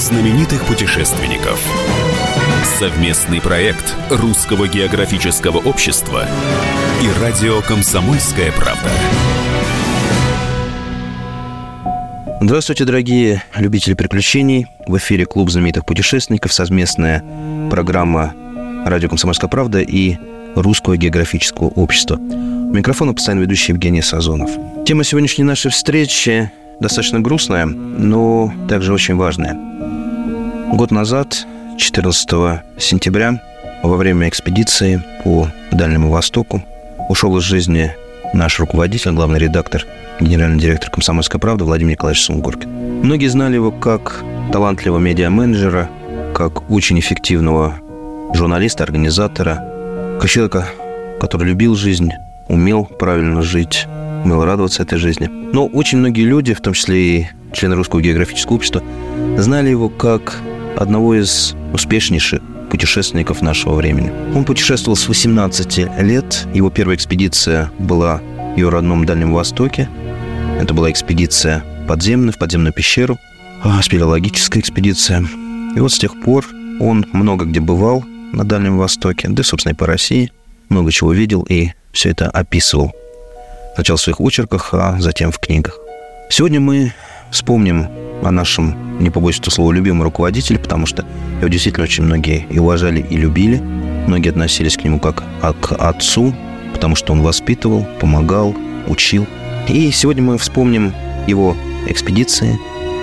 знаменитых путешественников. Совместный проект Русского географического общества и радио «Комсомольская правда». Здравствуйте, дорогие любители приключений. В эфире Клуб знаменитых путешественников, совместная программа «Радио Комсомольская правда» и Русского географического общества. У микрофона постоянно ведущий Евгений Сазонов. Тема сегодняшней нашей встречи достаточно грустная, но также очень важная. Год назад, 14 сентября, во время экспедиции по Дальнему Востоку, ушел из жизни наш руководитель, главный редактор, генеральный директор «Комсомольской правды» Владимир Николаевич Сунгоркин. Многие знали его как талантливого медиа-менеджера, как очень эффективного журналиста, организатора, как человека, который любил жизнь, умел правильно жить, умел радоваться этой жизни. Но очень многие люди, в том числе и члены Русского географического общества, знали его как одного из успешнейших путешественников нашего времени. Он путешествовал с 18 лет. Его первая экспедиция была в его родном Дальнем Востоке. Это была экспедиция подземная, в подземную пещеру, спелеологическая экспедиция. И вот с тех пор он много где бывал на Дальнем Востоке, да, собственно, и по России. Много чего видел и все это описывал. Сначала в своих очерках, а затем в книгах. Сегодня мы вспомним о нашем, не побоюсь этого слова, любимом руководителе, потому что его действительно очень многие и уважали, и любили. Многие относились к нему как к отцу, потому что он воспитывал, помогал, учил. И сегодня мы вспомним его экспедиции,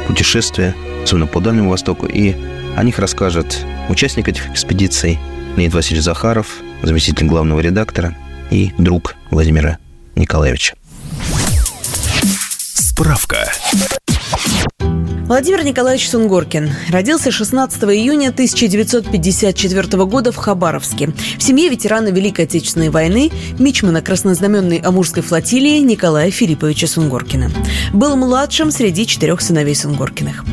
путешествия, особенно по Дальнему Востоку, и о них расскажет участник этих экспедиций Леонид Васильевич Захаров, заместитель главного редактора и друг Владимира Николаевича. Справка. Владимир Николаевич Сунгоркин родился 16 июня 1954 года в Хабаровске. В семье ветерана Великой Отечественной войны, мичмана краснознаменной Амурской флотилии Николая Филипповича Сунгоркина. Был младшим среди четырех сыновей Сунгоркиных.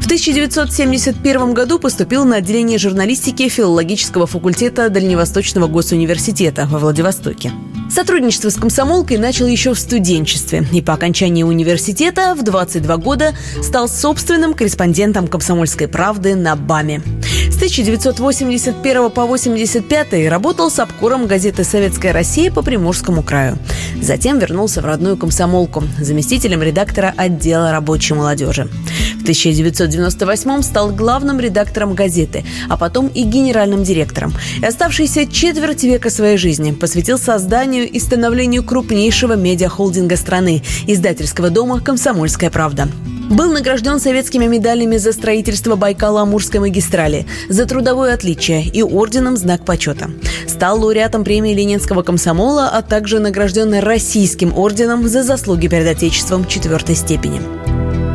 В 1971 году поступил на отделение журналистики филологического факультета Дальневосточного госуниверситета во Владивостоке. Сотрудничество с комсомолкой начал еще в студенчестве и по окончании университета в 22 года стал собственным корреспондентом «Комсомольской правды» на БАМе. С 1981 по 85 работал с обкором газеты «Советская Россия» по Приморскому краю. Затем вернулся в родную комсомолку, заместителем редактора отдела рабочей молодежи. В 1998 стал главным редактором газеты, а потом и генеральным директором. И оставшиеся четверть века своей жизни посвятил созданию и становлению крупнейшего медиахолдинга страны – издательского дома «Комсомольская правда». Был награжден советскими медалями за строительство Байкала-Амурской магистрали, за трудовое отличие и орденом «Знак почета». Стал лауреатом премии Ленинского комсомола, а также награжден Российским орденом за заслуги перед Отечеством четвертой степени.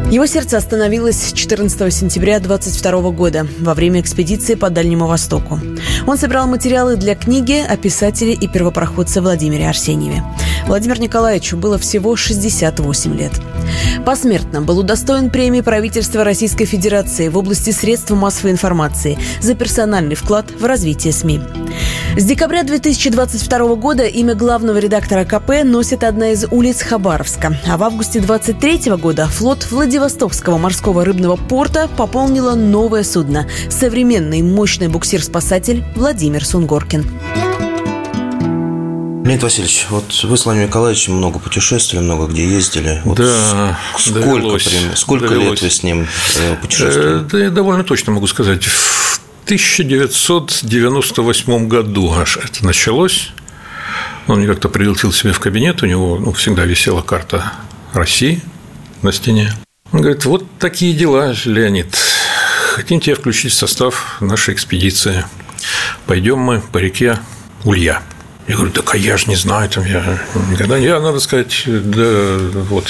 Его сердце остановилось 14 сентября 22 года во время экспедиции по Дальнему Востоку. Он собирал материалы для книги о писателе и первопроходце Владимире Арсеньеве. Владимиру Николаевичу было всего 68 лет. Посмертно был удостоен премии правительства Российской Федерации в области средств массовой информации за персональный вклад в развитие СМИ. С декабря 2022 года имя главного редактора КП носит одна из улиц Хабаровска, а в августе 2023 года флот Владивостокского морского рыбного порта пополнило новое судно – современный мощный буксир-спасатель Владимир Сунгоркин. Леонид Васильевич, вот вы с Владимиром Николаевичем много путешествовали, много где ездили. Вот да, сколько, довелось, сколько довелось. лет вы с ним э, путешествовали? Э, да, я довольно точно могу сказать. В 1998 году аж это началось. Он мне как-то прилетел себе в кабинет, у него ну, всегда висела карта России на стене. Он говорит, вот такие дела, Леонид. Хотим тебя включить в состав нашей экспедиции. Пойдем мы по реке Улья. Я говорю, так а я же не знаю, там я никогда не... Я, надо сказать, да, вот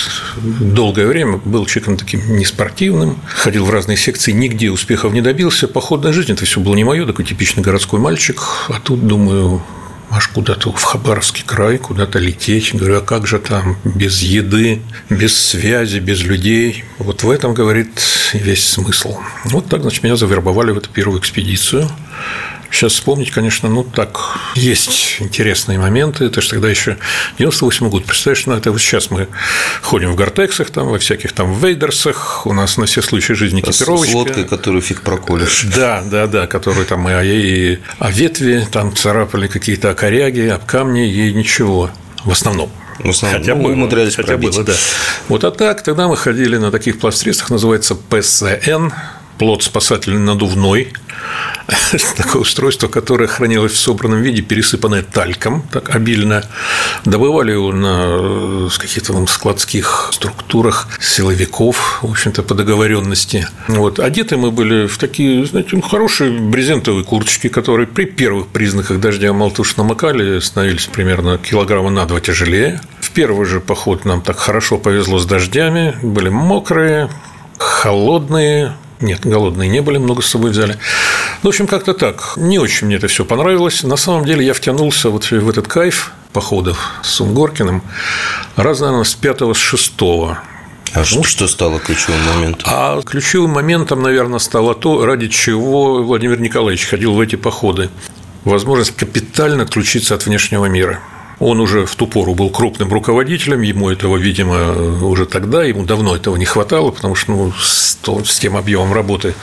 долгое время был человеком таким неспортивным, ходил в разные секции, нигде успехов не добился. Походная жизнь – это все было не мое, такой типичный городской мальчик. А тут, думаю, аж куда-то в Хабаровский край, куда-то лететь. Говорю, а как же там без еды, без связи, без людей? Вот в этом, говорит, весь смысл. Вот так, значит, меня завербовали в эту первую экспедицию. Сейчас вспомнить, конечно, ну так, есть интересные моменты. Это же тогда еще 98 год. Представляешь, ну это вот сейчас мы ходим в гортексах, там, во всяких там вейдерсах, у нас на все случаи жизни экипировочка. С лодкой, которую фиг проколешь. Да, да, да, которую там и, и, и а ветви там царапали какие-то окоряги, об камни, и ничего. В основном. В основном, хотя ну, было, умудрялись хотя пробить. было, да. Вот а так, тогда мы ходили на таких пластристах, называется ПСН, плод спасательный надувной, такое устройство, которое хранилось в собранном виде, пересыпанное тальком, так обильно. Добывали его на каких-то там складских структурах силовиков, в общем-то, по договоренности. Вот. Одеты мы были в такие, знаете, ну, хорошие брезентовые курточки, которые при первых признаках дождя молтуш намокали, становились примерно килограмма на два тяжелее. В первый же поход нам так хорошо повезло с дождями, были мокрые, холодные, нет, голодные не были, много с собой взяли. Ну, в общем, как-то так. Не очень мне это все понравилось. На самом деле я втянулся вот в этот кайф походов с Сунгоркиным раз, наверное, с пятого, с шестого. А что, что стало ключевым моментом? А ключевым моментом, наверное, стало то, ради чего Владимир Николаевич ходил в эти походы. Возможность капитально отключиться от внешнего мира. Он уже в ту пору был крупным руководителем, ему этого, видимо, уже тогда, ему давно этого не хватало, потому что ну, с, с тем объемом работы,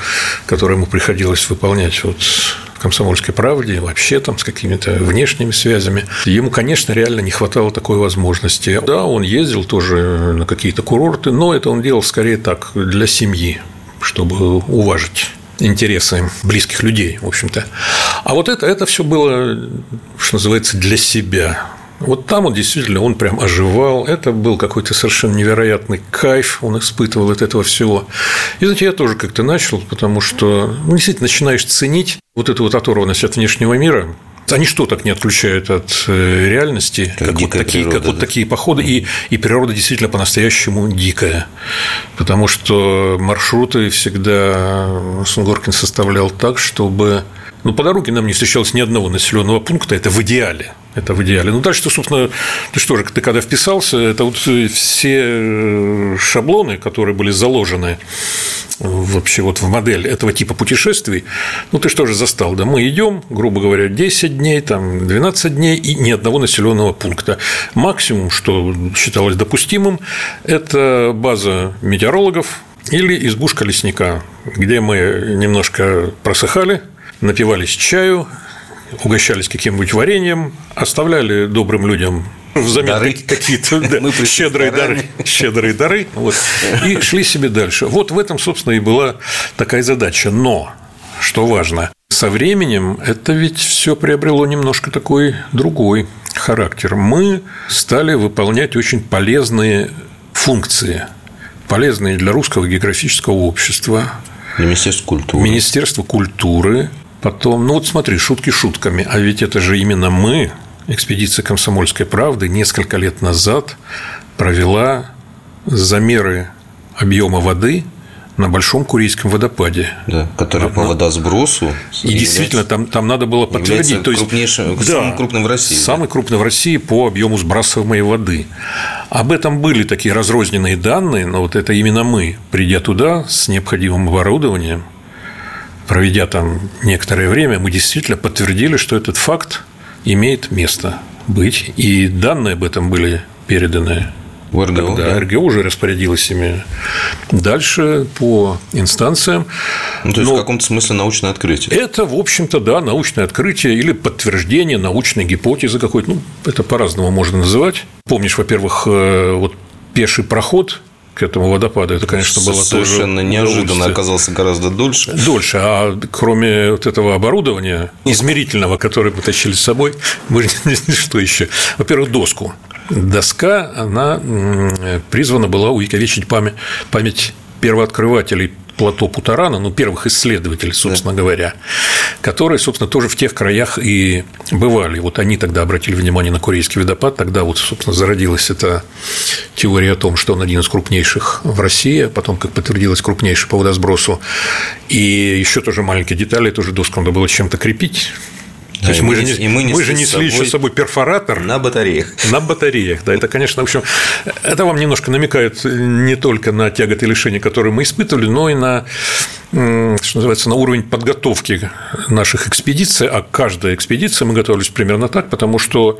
который ему приходилось выполнять вот, «Комсомольской правде», вообще там с какими-то внешними связями. Ему, конечно, реально не хватало такой возможности. Да, он ездил тоже на какие-то курорты, но это он делал скорее так, для семьи, чтобы уважить интересы близких людей, в общем-то. А вот это, это все было, что называется, для себя. Вот там он действительно, он прям оживал. Это был какой-то совершенно невероятный кайф, он испытывал от этого всего. И, знаете, я тоже как-то начал, потому что ну, действительно начинаешь ценить вот эту вот оторванность от внешнего мира, они что так не отключают от э, реальности, как, как, вот, такие, природа, как да. вот такие походы, и, и природа действительно по-настоящему дикая. Потому что маршруты всегда Сунгоркин составлял так, чтобы ну, по дороге нам не встречалось ни одного населенного пункта, это в идеале. Это в идеале. Ну, дальше, собственно, ты что же, ты когда вписался, это вот все э, шаблоны, которые были заложены вообще вот в модель этого типа путешествий, ну, ты что же застал, да, мы идем, грубо говоря, 10 дней, там, 12 дней и ни одного населенного пункта. Максимум, что считалось допустимым, это база метеорологов или избушка лесника, где мы немножко просыхали, напивались чаю, угощались каким-нибудь вареньем, оставляли добрым людям взамен дары. какие-то да, щедрые дары, щедрые дары, вот, и шли себе дальше. Вот в этом, собственно, и была такая задача. Но, что важно, со временем это ведь все приобрело немножко такой другой характер. Мы стали выполнять очень полезные функции, полезные для русского географического общества, Министерство культуры. Министерство культуры, Потом, ну вот смотри, шутки шутками, а ведь это же именно мы, экспедиция «Комсомольской правды», несколько лет назад провела замеры объема воды на Большом Курийском водопаде. Да, который по водосбросу. И действительно, там, там надо было подтвердить. То есть, крупнейшим, да, самым крупным в России. Самый да? крупный в России по объему сбрасываемой воды. Об этом были такие разрозненные данные, но вот это именно мы, придя туда с необходимым оборудованием, проведя там некоторое время, мы действительно подтвердили, что этот факт имеет место быть. И данные об этом были переданы в РГО, да, РГО уже распорядилась ими дальше по инстанциям. Ну, то есть, Но в каком-то смысле научное открытие. Это, в общем-то, да, научное открытие или подтверждение научной гипотезы какой-то. Ну, это по-разному можно называть. Помнишь, во-первых, э, вот пеший проход к этому водопаду. Это, конечно, было совершенно тоже неожиданно оказался гораздо дольше. Дольше. А кроме вот этого оборудования измерительного, которое мы тащили с собой, мы что еще? Во-первых, доску. Доска, она призвана была увековечить память, память первооткрывателей плато Путарана, ну, первых исследователей, собственно да. говоря, которые, собственно, тоже в тех краях и бывали. Вот они тогда обратили внимание на Курейский водопад, тогда вот, собственно, зародилась эта теория о том, что он один из крупнейших в России, а потом, как подтвердилось, крупнейший по водосбросу. И еще тоже маленькие детали, тоже доску надо было чем-то крепить, То есть мы, же, не, мы, мы же несли еще с собой перфоратор на батареях. На батареях, да. Это, конечно, в общем, это вам немножко намекает не только на тяготы и лишения, которые мы испытывали, но и на, что называется, на уровень подготовки наших экспедиций. А каждая экспедиция мы готовились примерно так, потому что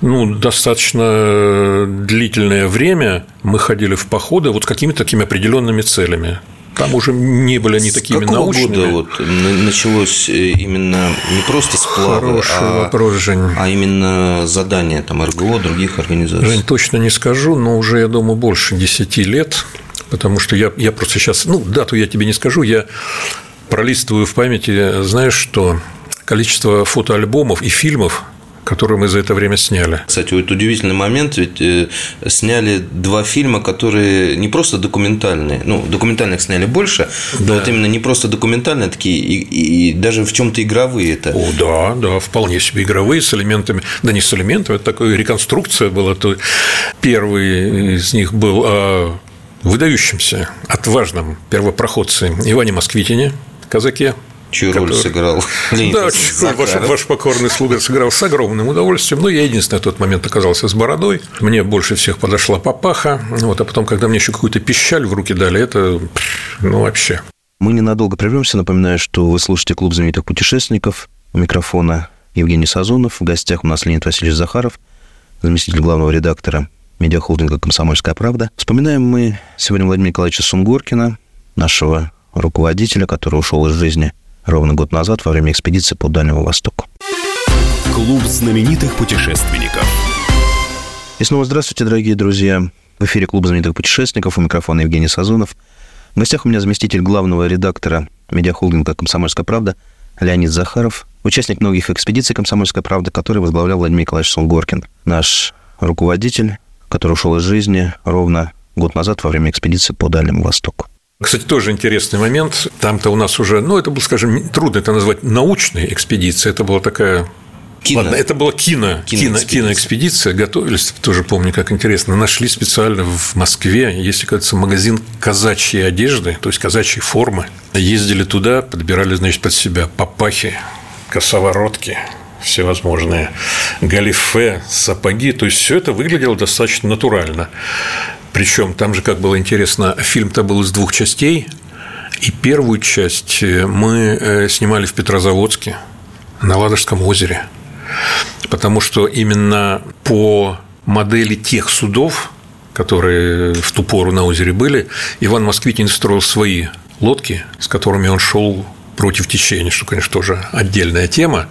ну, достаточно длительное время мы ходили в походы вот с какими-то такими определенными целями. Там уже не были они такими какого научными. года вот началось э, именно не просто сплавы, а, вопрос, Жень. а именно задания там РГО, других организаций? Жень, точно не скажу, но уже, я думаю, больше 10 лет, потому что я, я просто сейчас, ну, дату я тебе не скажу, я пролистываю в памяти, знаешь, что количество фотоальбомов и фильмов которую мы за это время сняли. Кстати, вот удивительный момент, ведь э, сняли два фильма, которые не просто документальные, ну, документальных сняли больше, да. но вот именно не просто документальные, а такие, и, и даже в чем-то игровые это. О, да, да, вполне себе игровые с элементами, да не с элементами, это такая реконструкция была. То первый из них был о выдающемся, отважном первопроходце Иване Москвитине, казаке, чью который... роль сыграл Да, чью ваш, ваш покорный слуга сыграл с огромным удовольствием. Но я единственный в тот момент оказался с бородой. Мне больше всех подошла папаха. Вот, а потом, когда мне еще какую-то пищаль в руки дали, это ну вообще. Мы ненадолго прервемся. Напоминаю, что вы слушаете клуб знаменитых путешественников. У микрофона Евгений Сазонов. В гостях у нас Леонид Васильевич Захаров, заместитель главного редактора медиахолдинга «Комсомольская правда». Вспоминаем мы сегодня Владимира Николаевича Сунгоркина, нашего руководителя, который ушел из жизни ровно год назад во время экспедиции по Дальнему Востоку. Клуб знаменитых путешественников. И снова здравствуйте, дорогие друзья. В эфире Клуб знаменитых путешественников. У микрофона Евгений Сазонов. В гостях у меня заместитель главного редактора медиахолдинга «Комсомольская правда» Леонид Захаров, участник многих экспедиций «Комсомольская правда», который возглавлял Владимир Николаевич Сунгоркин, наш руководитель, который ушел из жизни ровно год назад во время экспедиции по Дальнему Востоку. Кстати, тоже интересный момент. Там-то у нас уже, ну, это был, скажем, трудно это назвать научной экспедицией. Это была такая Кино. Ладно, это была кино, кино, киноэкспедиция. Готовились, тоже помню, как интересно. Нашли специально в Москве, есть, кажется, магазин казачьей одежды, то есть казачьей формы. Ездили туда, подбирали, значит, под себя папахи, косоворотки, всевозможные галифе, сапоги. То есть все это выглядело достаточно натурально. Причем там же, как было интересно, фильм-то был из двух частей. И первую часть э, мы э, снимали в Петрозаводске на Ладожском озере. Потому что именно по модели тех судов, которые в ту пору на озере были, Иван Москвитин строил свои лодки, с которыми он шел против течения, что, конечно, тоже отдельная тема.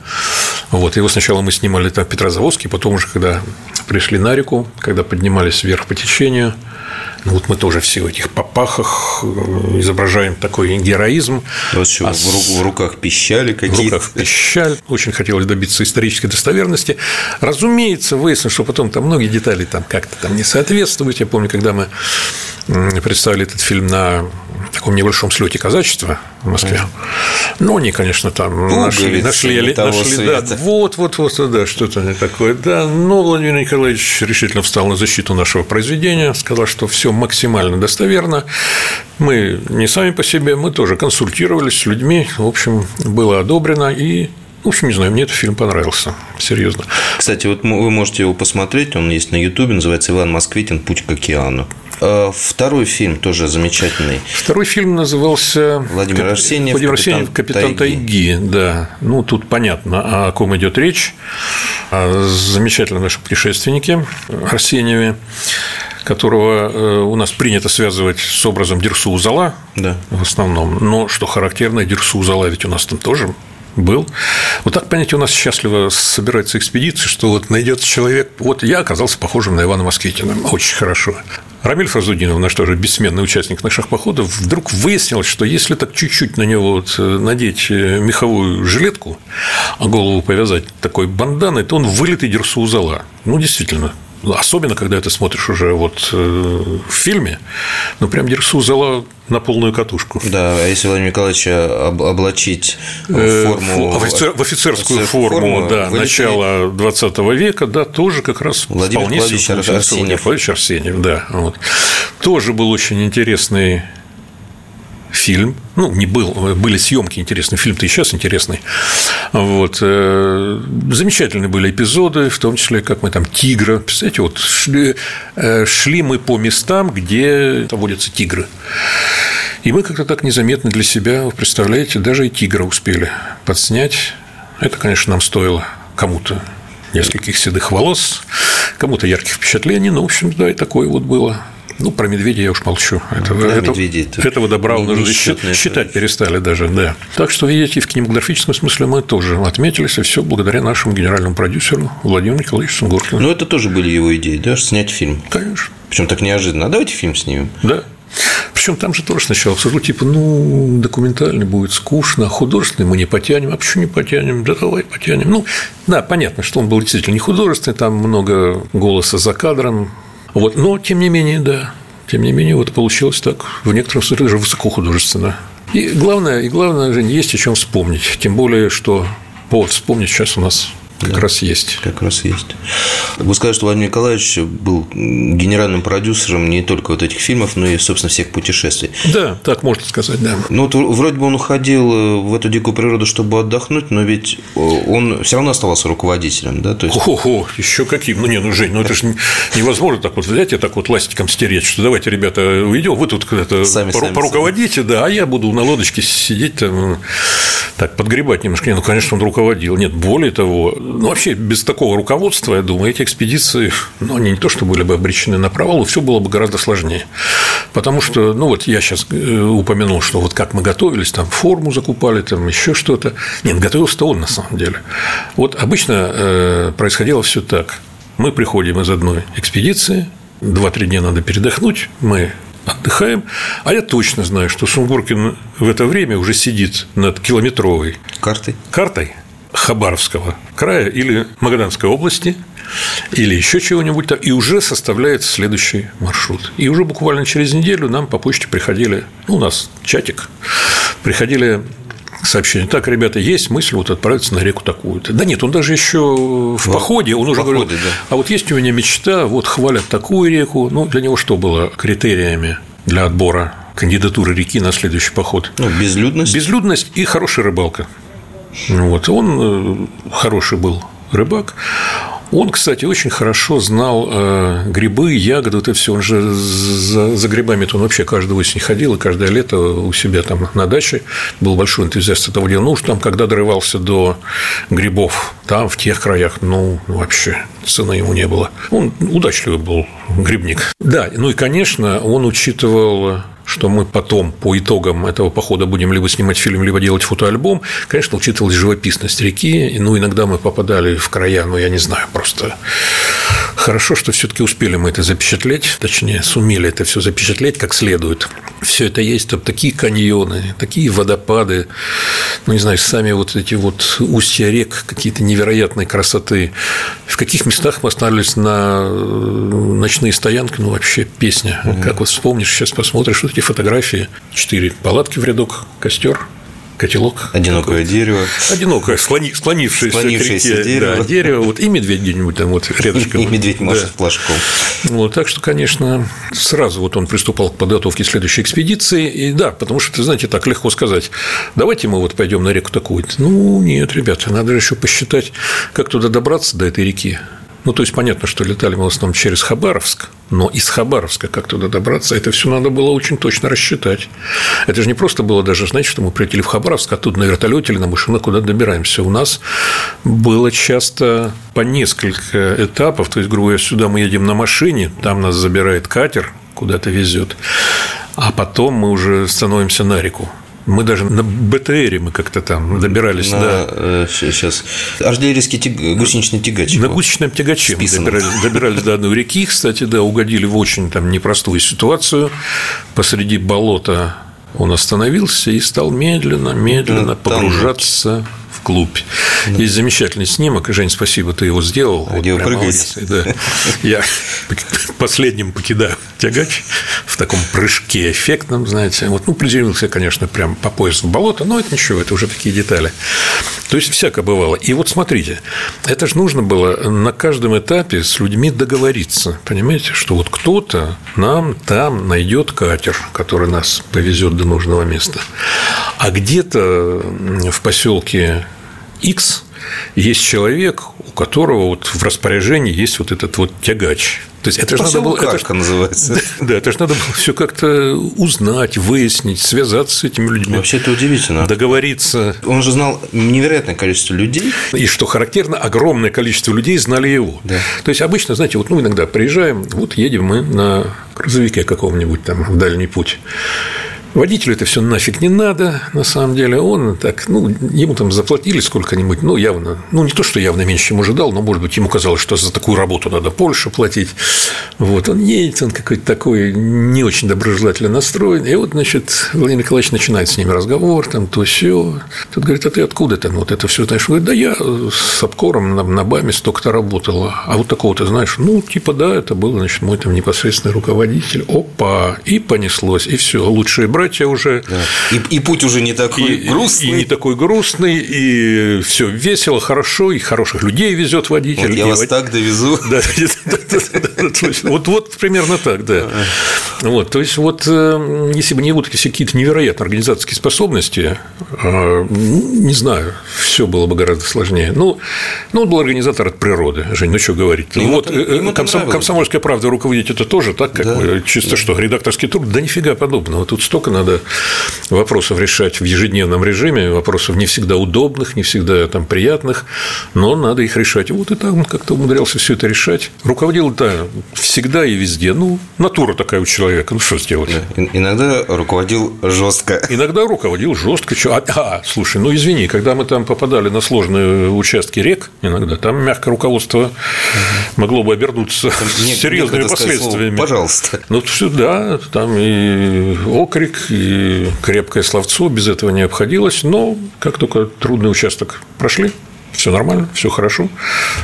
Вот, его сначала мы снимали там в Петрозаводске, потом уже, когда пришли на реку, когда поднимались вверх по течению, ну, вот мы тоже все в этих попахах э, изображаем такой героизм. Вот а в, руках пищали какие-то. В руках пищаль. Очень хотелось добиться исторической достоверности. Разумеется, выяснилось, что потом там многие детали там как-то там не соответствуют. Я помню, когда мы представили этот фильм на таком небольшом слете казачества в Москве. Ну, они, конечно, там нашли, нашли, нашли да, вот, вот, вот, да, что-то такое, да. Но Владимир Николаевич решительно встал на защиту нашего произведения, сказал, что все максимально достоверно. Мы не сами по себе, мы тоже консультировались с людьми, в общем, было одобрено и в общем, не знаю, мне этот фильм понравился, серьезно. Кстати, вот вы можете его посмотреть, он есть на Ютубе, называется «Иван Москвитин. Путь к океану». А второй фильм тоже замечательный. Второй фильм назывался Владимир Арсеньев, Владимир Арсеньев «Капитан, Тайги. Тайги». Да, ну тут понятно, о ком идет речь. О замечательном нашем путешественнике Арсеньеве которого э, у нас принято связывать с образом Дерсу Узала да. в основном. Но что характерно, Дерсу Узала ведь у нас там тоже был. Вот так, понимаете, у нас счастливо собирается экспедиция, что вот найдется человек, вот я оказался похожим на Ивана Москвитина, очень хорошо. Рамиль Фразудинов, наш тоже бессменный участник наших походов, вдруг выяснилось, что если так чуть-чуть на него вот э, надеть э, меховую жилетку, а голову повязать такой банданой, то он вылитый дерсу Ну, действительно, особенно когда это смотришь уже вот э, в фильме, ну прям Дерсу зала на полную катушку. Да, а если Владимир Николаевича облачить в э, форму... В, офицер, в офицерскую форму, форму да, вылетели... начала 20 века, да, тоже как раз Владимир вполне Владимирович Арсеньев. Владимир Арсеньев, да. Вот. Тоже был очень интересный фильм. Ну, не был, были съемки интересные, фильм-то и сейчас интересный. Вот. Э, замечательные были эпизоды, в том числе, как мы там тигра. Представляете, вот шли, э, шли мы по местам, где водятся тигры. И мы как-то так незаметно для себя, вы представляете, даже и тигра успели подснять. Это, конечно, нам стоило кому-то нескольких седых волос, кому-то ярких впечатлений. Ну, в общем, да, и такое вот было. Ну, про медведя я уж молчу. Этого, да, этого, это этого добра не, уже считать, считать перестали даже, да. Так что, видите, в кинематографическом смысле мы тоже отметились, и все благодаря нашему генеральному продюсеру Владимиру Николаевичу Сунгоркину. Ну, это тоже были его идеи, да, снять фильм? Конечно. Причем так неожиданно. А давайте фильм снимем. Да. Причем там же тоже сначала обсуждал, типа, ну, документальный будет скучно, а художественный мы не потянем, а почему не потянем? Да давай потянем. Ну, да, понятно, что он был действительно не художественный, там много голоса за кадром, вот, но, тем не менее, да, тем не менее, вот получилось так, в некотором смысле даже высокохудожественно. И главное, и главное, Жень, есть о чем вспомнить. Тем более, что повод вспомнить сейчас у нас как да, раз есть. Как раз есть. Вы сказали, что Владимир Николаевич был генеральным продюсером не только вот этих фильмов, но и, собственно, всех путешествий. Да, так можно сказать, да. Ну, вот вроде бы он уходил э, в эту дикую природу, чтобы отдохнуть, но ведь э, он все равно оставался руководителем, да? То есть... О, еще каким? Ну, не, ну, Жень, ну это же невозможно так вот взять и так вот ластиком стереть, что давайте, ребята, уйдем, вы тут это сами, сами, поруководите, сами. да, а я буду на лодочке сидеть там, так, подгребать немножко. Не, ну, конечно, он руководил. Нет, более того, ну, вообще, без такого руководства, я думаю, эти экспедиции, ну, они не то, что были бы обречены на провал, все было бы гораздо сложнее. Потому что, ну, вот я сейчас э, упомянул, что вот как мы готовились, там форму закупали, там еще что-то. Нет, готовился-то он на самом деле. Вот обычно э, происходило все так. Мы приходим из одной экспедиции, два-три дня надо передохнуть, мы отдыхаем. А я точно знаю, что Сунгоркин в это время уже сидит над километровой картой, картой Хабаровского края или Магаданской области, или еще чего-нибудь там, и уже составляется следующий маршрут. И уже буквально через неделю нам по почте приходили, ну, у нас чатик, приходили сообщение. Так, ребята, есть мысль вот отправиться на реку такую-то. Да нет, он даже еще в походе, он уже походе, говорил, да. а вот есть у меня мечта, вот хвалят такую реку. Ну, для него что было критериями для отбора кандидатуры реки на следующий поход? Ну, безлюдность. Безлюдность и хорошая рыбалка. Вот. Он э, хороший был рыбак. Он, кстати, очень хорошо знал э, грибы, ягоды, вот это все. Он же за, за грибами -то он вообще каждую осень ходил, и каждое лето у себя там на даче был большой энтузиаст этого дела. Ну, уж там, когда дорывался до грибов, там, в тех краях, ну, вообще цены ему не было. Он удачливый был грибник. Да, ну и, конечно, он учитывал что мы потом по итогам этого похода будем либо снимать фильм, либо делать фотоальбом, конечно, учитывалась живописность реки. Ну, иногда мы попадали в края, ну, я не знаю, просто хорошо, что все-таки успели мы это запечатлеть, точнее, сумели это все запечатлеть как следует. Все это есть, там такие каньоны, такие водопады, ну, не знаю, сами вот эти вот устья рек, какие-то невероятные красоты. В каких местах мы останавливались на э, ночные стоянки, ну, вообще песня. Угу. Как вот вспомнишь, сейчас посмотришь, вот эти фотографии, четыре палатки в рядок, костер, котелок. Одинокое такой. дерево. Одинокое, склони, склонившееся, склонившееся реке, дерево. Да, дерево. Вот, и медведь где-нибудь там вот рядышком. И медведь машет да. флажком. Вот, так что, конечно, сразу вот он приступал к подготовке следующей экспедиции. И да, потому что, знаете, так легко сказать, давайте мы вот пойдем на реку такую-то. Ну, нет, ребята, надо же еще посчитать, как туда добраться до этой реки. Ну, то есть, понятно, что летали мы в основном через Хабаровск, но из Хабаровска как туда добраться, это все надо было очень точно рассчитать. Это же не просто было даже, знаете, что мы прилетели в Хабаровск, а тут на вертолете или на машинах куда добираемся. У нас было часто по несколько этапов, то есть, грубо говоря, сюда мы едем на машине, там нас забирает катер, куда-то везет, а потом мы уже становимся на реку. Мы даже на БТРе мы как-то там добирались на, до... Э, сейчас. Артиллерийский тяг... гусеничный тягач. На гусеничном тягаче мы добирались, добирались до одной реки, кстати, да, угодили в очень там непростую ситуацию. Посреди болота он остановился и стал медленно, медленно там... погружаться клуб. Есть замечательный снимок. Жень, спасибо, ты его сделал. Где вы прыгаете? Да. Я последним покидаю тягач в таком прыжке эффектном, знаете. Вот, ну, приземлился, конечно, прям по пояс в болото, но это ничего, это уже такие детали. То есть, всякое бывало. И вот смотрите, это же нужно было на каждом этапе с людьми договориться, понимаете, что вот кто-то нам там найдет катер, который нас повезет до нужного места. А где-то в поселке X есть человек, у которого вот в распоряжении есть вот этот вот тягач. То есть это же надо было это ж, называется. Да, да, это же надо было все как-то узнать, выяснить, связаться с этими людьми. Вообще это удивительно. Договориться. Он же знал невероятное количество людей. И что характерно, огромное количество людей знали его. Да. То есть обычно, знаете, вот ну иногда приезжаем, вот едем мы на грузовике каком-нибудь там в дальний путь. Водителю это все нафиг не надо, на самом деле. Он так, ну, ему там заплатили сколько-нибудь, ну, явно, ну, не то, что явно меньше, чем ожидал, но, может быть, ему казалось, что за такую работу надо больше платить. Вот, он едет, он какой-то такой не очень доброжелательно настроен. И вот, значит, Владимир Николаевич начинает с ними разговор, там, то все. Тут говорит, а ты откуда там вот это все знаешь? Говорит, да я с обкором на, на БАМе столько-то работала. А вот такого ты знаешь? Ну, типа, да, это был, значит, мой там непосредственный руководитель. Опа, и понеслось, и все. Лучшие братья уже. Да. И, и путь уже не такой и, грустный. И, и не такой грустный, и все весело, хорошо, и хороших людей везет водитель. Вот я вас вод... так довезу. Да, вот, вот примерно так, да. Вот, то есть, вот э, если бы не вот какие-то невероятные организаторские способности, э, не знаю, все было бы гораздо сложнее. Ну, ну он был организатор от природы, Жень, ну что говорить. Ему вот нравилось. комсомольская правда руководить это тоже так, как чисто что, редакторский труд, да нифига подобного. Тут столько надо вопросов решать в ежедневном режиме, вопросов не всегда удобных, не всегда там приятных, но надо их решать. Вот и так он как-то умудрялся все это решать. Руководил, да, всегда и везде. Ну, натура такая у человека, ну что сделать? И- Иногда руководил жестко. Иногда руководил жестко. А, а, слушай, ну извини, когда мы там попадали на сложные участки рек, иногда там мягкое руководство могло бы обернуться Не- серьезными сказать слово последствиями. «пожалуйста». Ну, сюда, там и окрик, и крепкое словцо, без этого не обходилось, но как только трудный участок прошли, все нормально, все хорошо,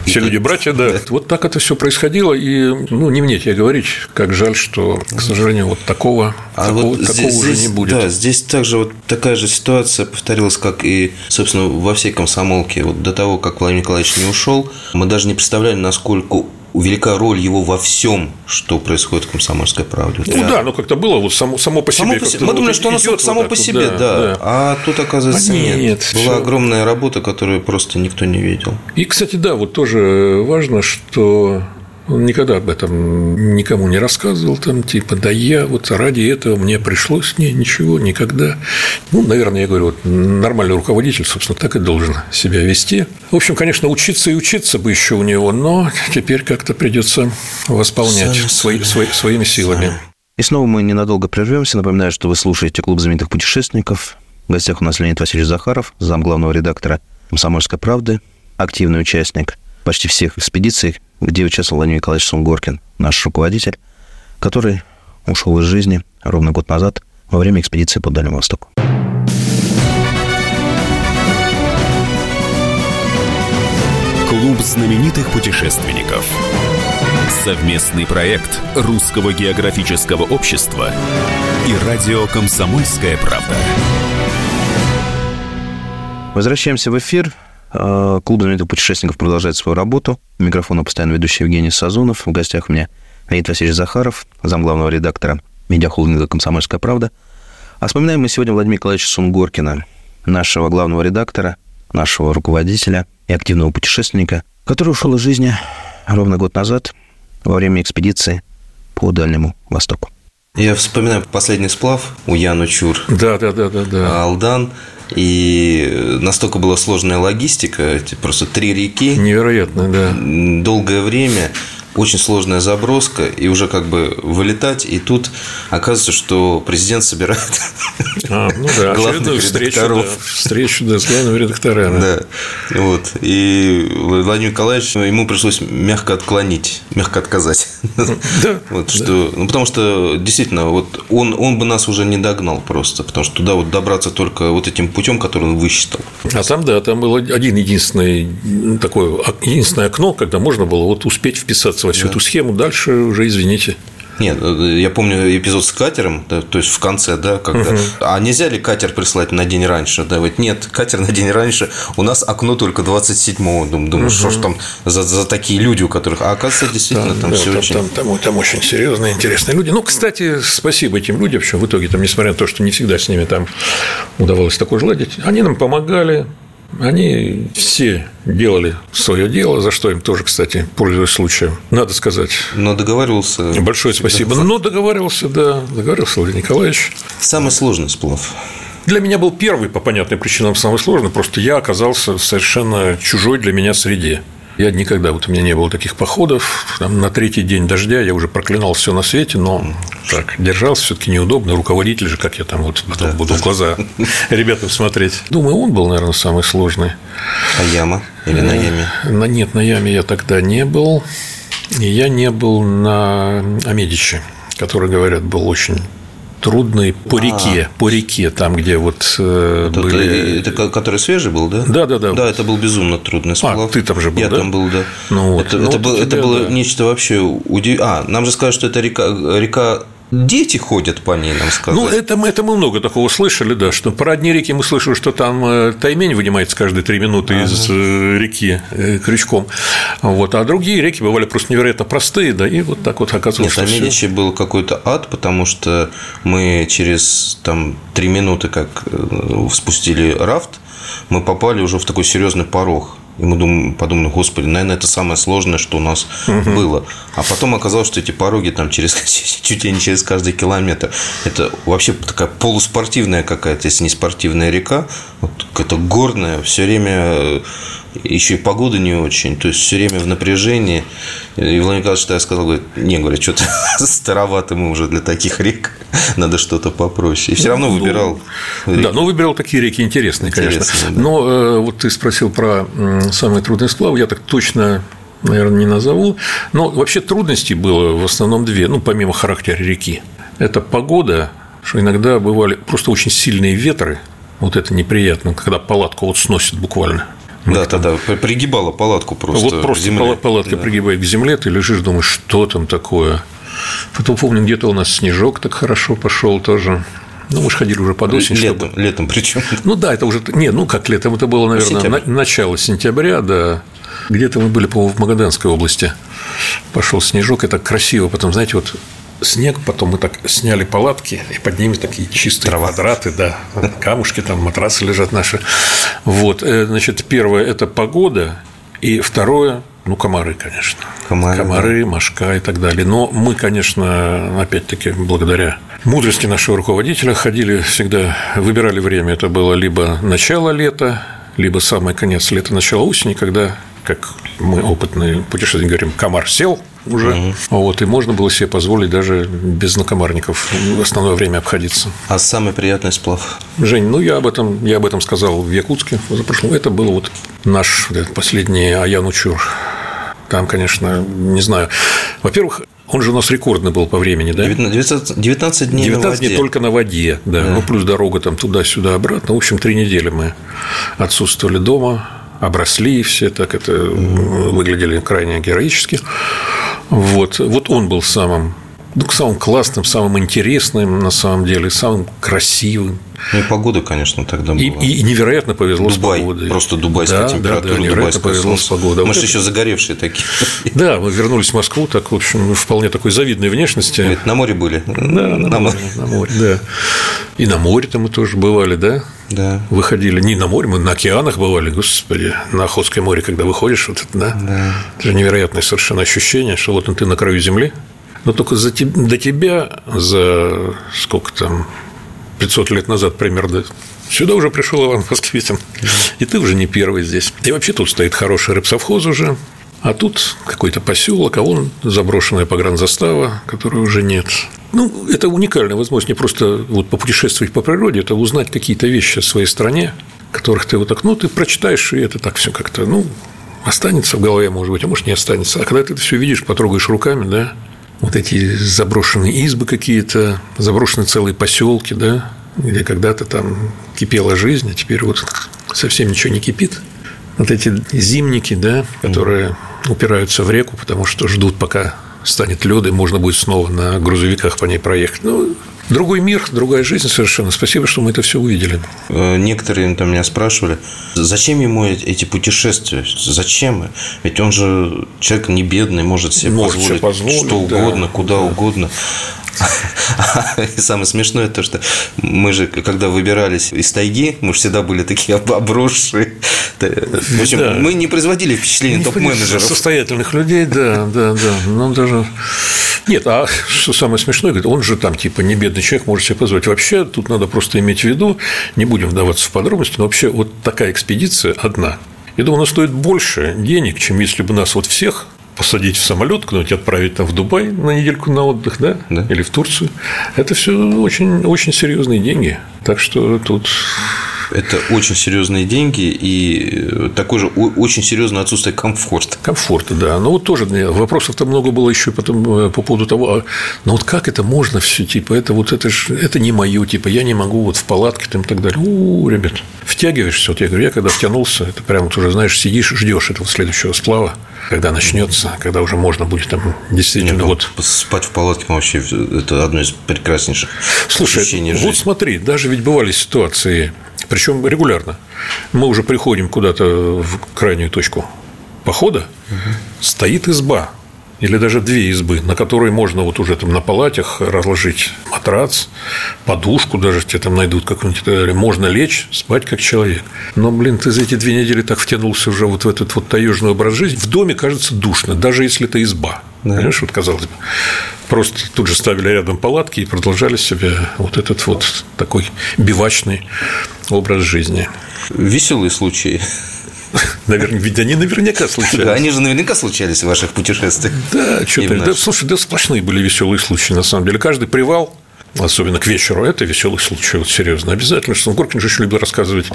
все люди братья, да. Вот так это все происходило, и ну не мне тебе говорить, как жаль, что, к сожалению, вот такого, А такого, вот такого здесь, уже здесь- не будет. Да, здесь также вот такая же ситуация повторилась, как и, собственно, во всей комсомолке. Вот до того, как Владимир Николаевич не ушел, мы даже не представляли, насколько велика роль его во всем, что происходит в комсомольской правде. Ну да, ну как-то было вот само, само по себе. Само по себе. Мы вот думали, что оно само вот по так вот, себе, да, А тут, оказывается, А нет. нет, Была всё. огромная работа, которую просто никто не видел. И, кстати, да, вот тоже важно, что он никогда об этом никому не рассказывал, там, типа, да я вот ради этого мне пришлось, не, ничего, никогда. Ну, наверное, я говорю, вот нормальный руководитель, собственно, так и должен себя вести. В общем, конечно, учиться и учиться бы еще у него, но теперь как-то придется восполнять Сами, свои, сами. свои- своими силами. И снова мы ненадолго прервемся. Напоминаю, что вы слушаете «Клуб знаменитых путешественников». В гостях у нас Леонид Васильевич Захаров, зам главного редактора «Комсомольской правды», активный участник почти всех экспедиций, где участвовал Владимир Николаевич Сунгоркин, наш руководитель, который ушел из жизни ровно год назад во время экспедиции по Дальнему Востоку. Клуб знаменитых путешественников. Совместный проект Русского географического общества и радио «Комсомольская правда». Возвращаемся в эфир. Э, Клуб знаменитых путешественников продолжает свою работу. У микрофона постоянно ведущий Евгений Сазонов. В гостях у меня Леонид Васильевич Захаров, зам главного редактора медиахолдинга «Комсомольская правда». А вспоминаем мы сегодня Владимира Николаевича Сунгоркина, нашего главного редактора, нашего руководителя и активного путешественника, который ушел из жизни ровно год назад во время экспедиции по Дальнему Востоку. Я вспоминаю последний сплав у Яну Чур. Да, да, да, да, да. Алдан. И настолько была сложная логистика, эти просто три реки, Невероятно, да. долгое время, очень сложная заброска, и уже как бы вылетать, и тут оказывается, что президент собирает а, ну да, главных встречу, редакторов. Да, встречу да, с главными редакторами. Да, вот. И Владимир Николаевич, ему пришлось мягко отклонить, мягко отказать. Да. Вот, что, ну, потому что действительно, вот он, он бы нас уже не догнал просто, потому что туда вот добраться только вот этим путем, который он высчитал. А там, да, там был один единственный такое единственное окно, когда можно было вот успеть вписаться всю да. эту схему, дальше уже извините. Нет, э, я помню эпизод с катером, да, то есть в конце, да, когда. Угу. А нельзя ли катер прислать на день раньше? Да, вот нет, катер на день раньше. У нас окно только 27-го. Думаю, думаю угу. что ж там за, за такие люди, у которых. А оказывается, действительно, там, там да, все там, очень. Там, там, там очень серьезные, интересные люди. Ну, кстати, спасибо этим людям, что в итоге, там, несмотря на то, что не всегда с ними там удавалось такое ладить, они нам помогали, они все делали свое дело, за что им тоже, кстати, пользуясь случаем, надо сказать. Но договаривался. Большое спасибо. Да. Но договаривался, да, договаривался Владимир Николаевич. Самый сложный сплав. Для меня был первый, по понятным причинам, самый сложный. Просто я оказался в совершенно чужой для меня среде. Я никогда, вот у меня не было таких походов. Там, на третий день дождя я уже проклинал все на свете, но так, держался все-таки неудобно. Руководитель же, как я там вот потом да. буду в глаза ребятам смотреть. Думаю, он был, наверное, самый сложный. А яма? Или на яме? На, нет, на яме я тогда не был. И я не был на Амедиче, который, говорят, был очень трудный по а. реке, по реке, там, где вот э, это, были... Это, это который свежий был, да? Да, да, да. Да, это был безумно трудный сплав. А, ты там же был, Я да? там был, да. Ну, вот. Это, ну, это, вот был, тебя, это было да. нечто вообще удивительное. А, нам же сказали, что это река, река Дети ходят по ней, нам сказали. Ну, это, мы, это мы много такого слышали, да, что про одни реки мы слышали, что там э, таймень вынимается каждые три минуты ага. из э, реки э, крючком. Вот, а другие реки бывали просто невероятно простые, да, и вот так вот оказалось, Нет, что все... был какой-то ад, потому что мы через там три минуты, как спустили рафт, мы попали уже в такой серьезный порог. И мы думаем, подумали, господи, наверное, это самое сложное, что у нас угу. было. А потом оказалось, что эти пороги там через чуть ли не через каждый километр. Это вообще такая полуспортивная какая-то, если не спортивная река. Вот какая-то горная, все время э, еще и погода не очень, то есть все время в напряжении. И Владимир Николаевич тогда сказал, говорит, не, говорит, что-то старовато мы уже для таких рек, надо что-то попроще. И все равно ну, выбирал. Ну, да, но выбирал такие реки интересные, конечно. Да. Но э, вот ты спросил про самый трудный сплав, я так точно наверное, не назову. Но вообще трудностей было в основном две, ну, помимо характера реки. Это погода, что иногда бывали просто очень сильные ветры, вот это неприятно, когда палатку вот сносит буквально. Да, да, да, пригибала палатку просто. Вот просто земле. палатка да. пригибает к земле, ты лежишь, думаешь, что там такое. Потом помню, где-то у нас снежок так хорошо пошел тоже. Ну, мы же ходили уже под осень. Летом, чтобы... летом причем. Ну да, это уже. Не, ну как летом, это было, наверное, Сентябрь. начало сентября, да. Где-то мы были, по-моему, в Магаданской области. Пошел снежок, это красиво. Потом, знаете, вот снег, потом мы так сняли палатки, и под ними такие чистые Трава. квадраты, да, камушки, там матрасы лежат наши. Вот, э, значит, первое – это погода, и второе ну, комары, конечно. Комары, комары да. мошка и так далее. Но мы, конечно, опять-таки, благодаря мудрости нашего руководителя ходили всегда, выбирали время. Это было либо начало лета, либо самый конец лета, начало осени, когда как мы опытные путешественники говорим, комар сел уже, угу. вот, и можно было себе позволить даже без накомарников в основное время обходиться. А самый приятный сплав? Жень, ну я об этом, я об этом сказал в Якутске за прошлом. Это был вот наш вот последний Аянучур. Там, конечно, не знаю. Во-первых, он же у нас рекордный был по времени, да? 19, 19 дней 19 на воде. дней только на воде, да. да. Ну, плюс дорога там туда-сюда обратно. В общем, три недели мы отсутствовали дома обросли все так это выглядели крайне героически. Вот, вот он был самым ну, самым классным, самым интересным, на самом деле, самым красивым. Ну, и погода, конечно, тогда была. И, и невероятно повезло Дубай, с погодой. Просто дубайская да, температура, да, да, невероятно повезло солнце. с погодой. Мы же еще загоревшие такие. Да, мы вернулись в Москву, так, в общем, вполне такой завидной внешности. Говорит, на море были? Да, на, на море, на море, да. И на море-то мы тоже бывали, да? Да. Выходили не на море, мы на океанах бывали, господи, на Охотское море, когда выходишь, вот это, да? да. Это же невероятное совершенно ощущение, что вот ты на краю земли, но только за, до тебя за сколько там 500 лет назад примерно Сюда уже пришел Иван Москвитин, и ты уже не первый здесь. И вообще тут стоит хороший рыбсовхоз уже, А тут какой-то поселок, а вон заброшенная погранзастава, которой уже нет. Ну, это уникальная возможность не просто вот попутешествовать по природе, это узнать какие-то вещи о своей стране, которых ты вот так, ну, ты прочитаешь, и это так все как-то, ну, останется в голове, может быть, а может, не останется. А когда ты это все видишь, потрогаешь руками, да, вот эти заброшенные избы какие-то, заброшенные целые поселки, да, где когда-то там кипела жизнь, а теперь вот совсем ничего не кипит. Вот эти зимники, да, которые упираются в реку, потому что ждут, пока станет лед, и можно будет снова на грузовиках по ней проехать. Ну, другой мир, другая жизнь совершенно. Спасибо, что мы это все увидели. Э, некоторые там меня спрашивали, зачем ему эти путешествия? Зачем? Ведь он же человек не бедный, может себе может позволить, себе позволить что угодно, да, куда да. угодно. И самое смешное то, что мы же, когда выбирались из тайги, мы же всегда были такие обросшие. В общем, да. мы не производили впечатление топ-менеджеров. Состоятельных людей, да, да, да. Нам даже... Нет, а что самое смешное, говорит, он же там типа не бедный человек, может себе позволить. Вообще, тут надо просто иметь в виду, не будем вдаваться в подробности, но вообще вот такая экспедиция одна, я думаю, она стоит больше денег, чем если бы нас вот всех посадить в самолет, куда-нибудь отправить там в Дубай на недельку на отдых, да? да. Или в Турцию. Это все очень, очень серьезные деньги. Так что тут это очень серьезные деньги и такое же очень серьезное отсутствие комфорта. Комфорта, да. Ну вот тоже вопросов-то много было еще потом э, по поводу того, а, ну вот как это можно все, типа, это вот это же, это не мое, типа, я не могу вот в палатке там и так далее. У, ребят, втягиваешься. Вот я говорю, я когда втянулся, это прямо вот уже, знаешь, сидишь, ждешь этого следующего сплава, когда начнется, когда уже можно будет там действительно Нет, ну, вот спать в палатке вообще это одно из прекраснейших Слушай, вот смотри, даже ведь бывали ситуации, причем регулярно. Мы уже приходим куда-то в крайнюю точку похода, угу. стоит изба или даже две избы, на которые можно вот уже там на палатях разложить матрац, подушку даже тебе там найдут какую-нибудь, можно лечь, спать как человек. Но, блин, ты за эти две недели так втянулся уже вот в этот вот таежный образ жизни. В доме кажется душно, даже если это изба. Да. Понимаешь, вот казалось бы. Просто тут же ставили рядом палатки и продолжали себе вот этот вот такой бивачный образ жизни. Веселые случаи. Наверное, ведь они наверняка случались. Да, они же наверняка случались в ваших путешествиях. Да, что-то. Да, слушай, да сплошные были веселые случаи, на самом деле. Каждый привал особенно к вечеру, это веселый случай, вот серьезно. Обязательно, что Горкин же очень любил рассказывать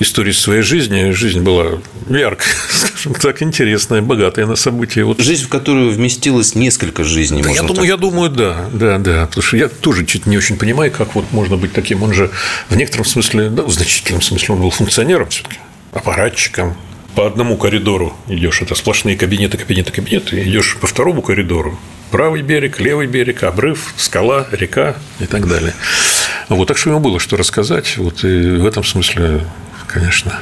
истории своей жизни. Жизнь была яркая, скажем так, интересная, богатая на события. Вот. Жизнь, в которую вместилось несколько жизней, да, я думаю, так... я думаю, да, да, да. Потому что я тоже чуть не очень понимаю, как вот можно быть таким. Он же в некотором смысле, да, в значительном смысле он был функционером все-таки аппаратчиком. По одному коридору идешь, это сплошные кабинеты, кабинеты, кабинеты, идешь по второму коридору, правый берег, левый берег, обрыв, скала, река и так далее. Вот, так что ему было что рассказать. Вот и в этом смысле, конечно,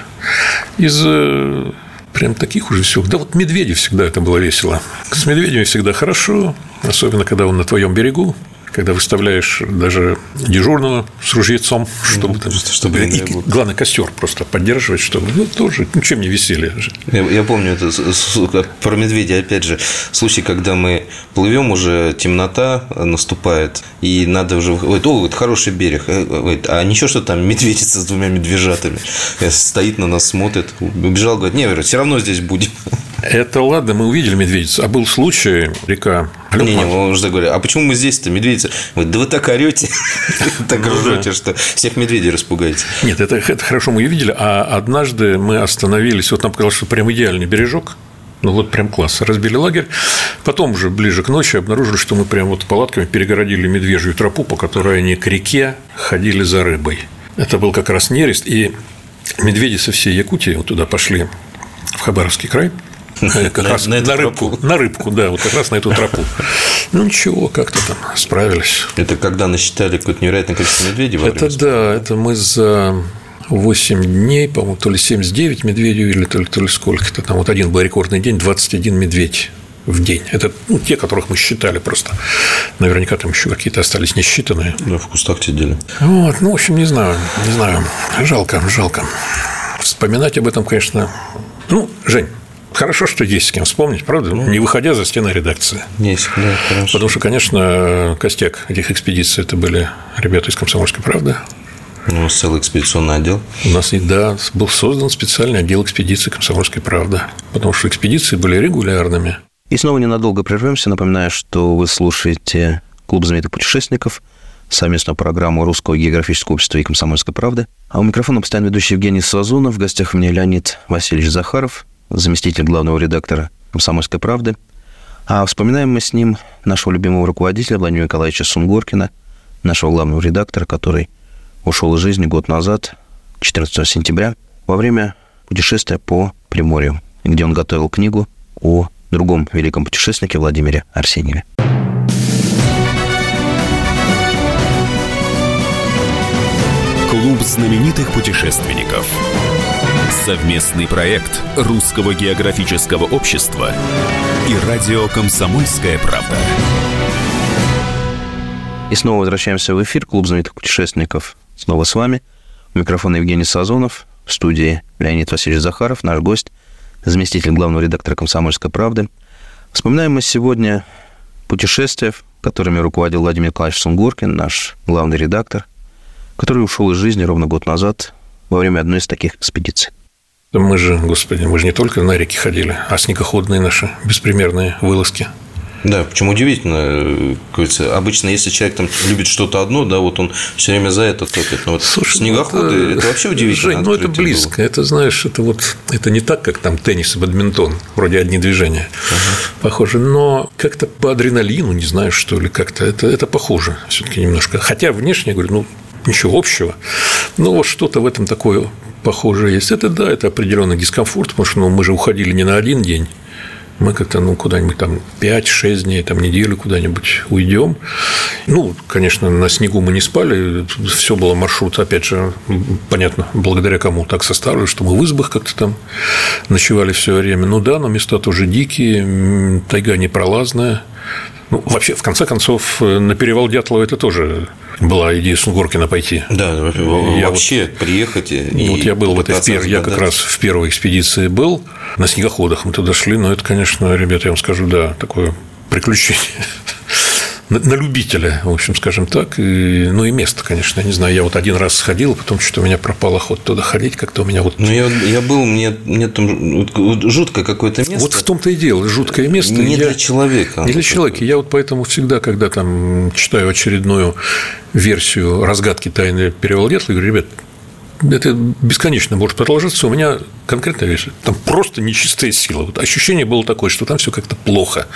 из э, прям таких уже всего. Да вот медведи всегда это было весело. С медведями всегда хорошо, особенно когда он на твоем берегу, когда выставляешь даже дежурного с ружьецом, чтобы, ну, там, чтобы и, главное костер просто поддерживать, чтобы ну тоже ну чем не веселье. Я, я помню это про медведя опять же случай, когда мы плывем уже темнота наступает и надо уже говорит, о, это хороший берег, э, а ничего, что там медведица с двумя медвежатами стоит на нас смотрит, убежал, говорит, не, все равно здесь будем. Это ладно, мы увидели медведицу. А был случай, река не, не, он уже говорит, а почему мы здесь-то, медведица? Говорит, да вы так орете, так ну ржете, что всех медведей распугаете. Нет, это, это хорошо мы ее видели, а однажды мы остановились, вот нам показалось, что прям идеальный бережок, ну вот прям класс. Разбили лагерь. Потом уже ближе к ночи обнаружили, что мы прям вот палатками перегородили медвежью тропу, по которой они к реке ходили за рыбой. Это был как раз нерест, и медведи со всей Якутии вот туда пошли в Хабаровский край – как на, раз на, на рыбку, тропу. на рыбку, да, вот как раз на эту тропу. Ну ничего, как-то там справились. Это когда насчитали какое-то невероятное количество медведей? Во это да, это мы за 8 дней, по-моему, то ли 79 медведей, или то ли, то ли сколько-то. Там вот один был рекордный день, 21 медведь в день. Это ну, те, которых мы считали просто. Наверняка там еще какие-то остались несчитанные. Да, в кустах сидели. Вот, ну, в общем, не знаю, не знаю. Жалко, жалко. Вспоминать об этом, конечно. Ну, Жень, Хорошо, что есть с кем вспомнить, правда? Ну, не выходя за стены редакции. Есть, да, хорошо. Потому что, конечно, костяк этих экспедиций это были ребята из «Комсомольской правды». У нас целый экспедиционный отдел. У нас, да, был создан специальный отдел экспедиции «Комсомольской правды», потому что экспедиции были регулярными. И снова ненадолго прервемся. Напоминаю, что вы слушаете «Клуб знаменитых путешественников», совместную программу Русского географического общества и «Комсомольской правды». А у микрофона постоянно ведущий Евгений Сазунов. В гостях у меня Леонид Васильевич Захаров, заместитель главного редактора «Комсомольской правды». А вспоминаем мы с ним нашего любимого руководителя Владимира Николаевича Сунгоркина, нашего главного редактора, который ушел из жизни год назад, 14 сентября, во время путешествия по Приморью, где он готовил книгу о другом великом путешественнике Владимире Арсеньеве. Клуб знаменитых путешественников. Совместный проект Русского географического общества и радио «Комсомольская правда». И снова возвращаемся в эфир. Клуб знаменитых путешественников снова с вами. У Евгений Сазонов. Студии Леонид Васильевич Захаров, наш гость, заместитель главного редактора «Комсомольской правды». Вспоминаем мы сегодня путешествия, которыми руководил Владимир Николаевич наш главный редактор, который ушел из жизни ровно год назад во время одной из таких экспедиций. Мы же, господи, мы же не только на реки ходили, а снегоходные наши беспримерные вылазки – да, почему удивительно, говорится, обычно, если человек там любит что-то одно, да, вот он все время за это топит. Но вот Слушай, снегоходы ну это, это вообще удивительно. Жень, ну это близко. Было. Это знаешь, это вот это не так, как там теннис и бадминтон, вроде одни движения. Ага. Похоже. Но как-то по адреналину, не знаю, что ли, как-то это, это похоже все-таки немножко. Хотя внешне, я говорю, ну, ничего общего. Но вот что-то в этом такое похожее есть. Это да, это определенный дискомфорт, потому что ну, мы же уходили не на один день мы как-то ну, куда-нибудь там 5-6 дней, там неделю куда-нибудь уйдем. Ну, конечно, на снегу мы не спали, все было маршрут, опять же, понятно, благодаря кому так составлено, что мы в избах как-то там ночевали все время. Ну да, но места тоже дикие, тайга непролазная. Ну, вообще, в конце концов, на перевал Дятлова это тоже была идея Сунгоркина пойти. Да, я вообще вот, приехать и Вот я был в этой пер... я как раз в первой экспедиции был на снегоходах, мы туда шли, но это, конечно, ребята, я вам скажу, да, такое приключение на любителя, в общем, скажем так. И, ну и место, конечно, я не знаю. Я вот один раз сходил, потом что-то у меня пропал охот туда ходить, как-то у меня вот. Ну я, я был, мне, мне там вот, жуткое какое-то место. Вот в том-то и дело, жуткое место. Не я, для человека. Не для человека. Я вот поэтому всегда, когда там читаю очередную версию разгадки тайны перевала Дятла, говорю, ребят, это бесконечно может продолжаться. У меня конкретная вещь. Там просто нечистая сила. Вот ощущение было такое, что там все как-то плохо.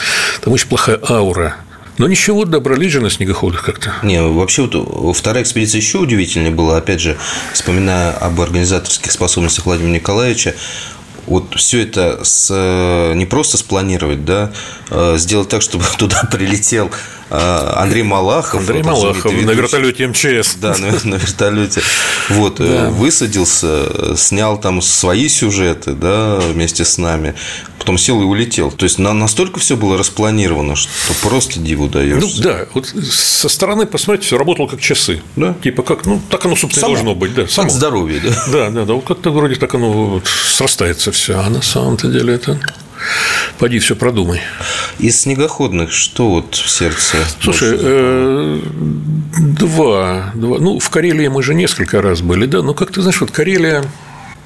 Там очень плохая аура. Но ничего, добрались же на снегоходах как-то. Не, вообще вот вторая экспедиция еще удивительнее была. Опять же, вспоминая об организаторских способностях Владимира Николаевича, вот все это с, не просто спланировать, да, а сделать так, чтобы туда прилетел а, Андрей Малахов. Андрей Малахов на вертолете МЧС. Да, на, на вертолете. Вот, э, да. высадился, снял там свои сюжеты, да, вместе с нами, потом сел и улетел. То есть на, настолько все было распланировано, что просто диву даешь. Ну да, вот со стороны посмотреть, все работало как часы. Да. Типа как, ну так оно, собственно, Само. должно быть. Да, само. Как здоровье, да? Да, да, да. Вот как-то вроде так оно вот срастается все. А на самом-то деле это Пойди все продумай. Из снегоходных что вот в сердце? Слушай, э, два, два. Ну, в Карелии мы же несколько раз были, да. Но как ты знаешь, вот Карелия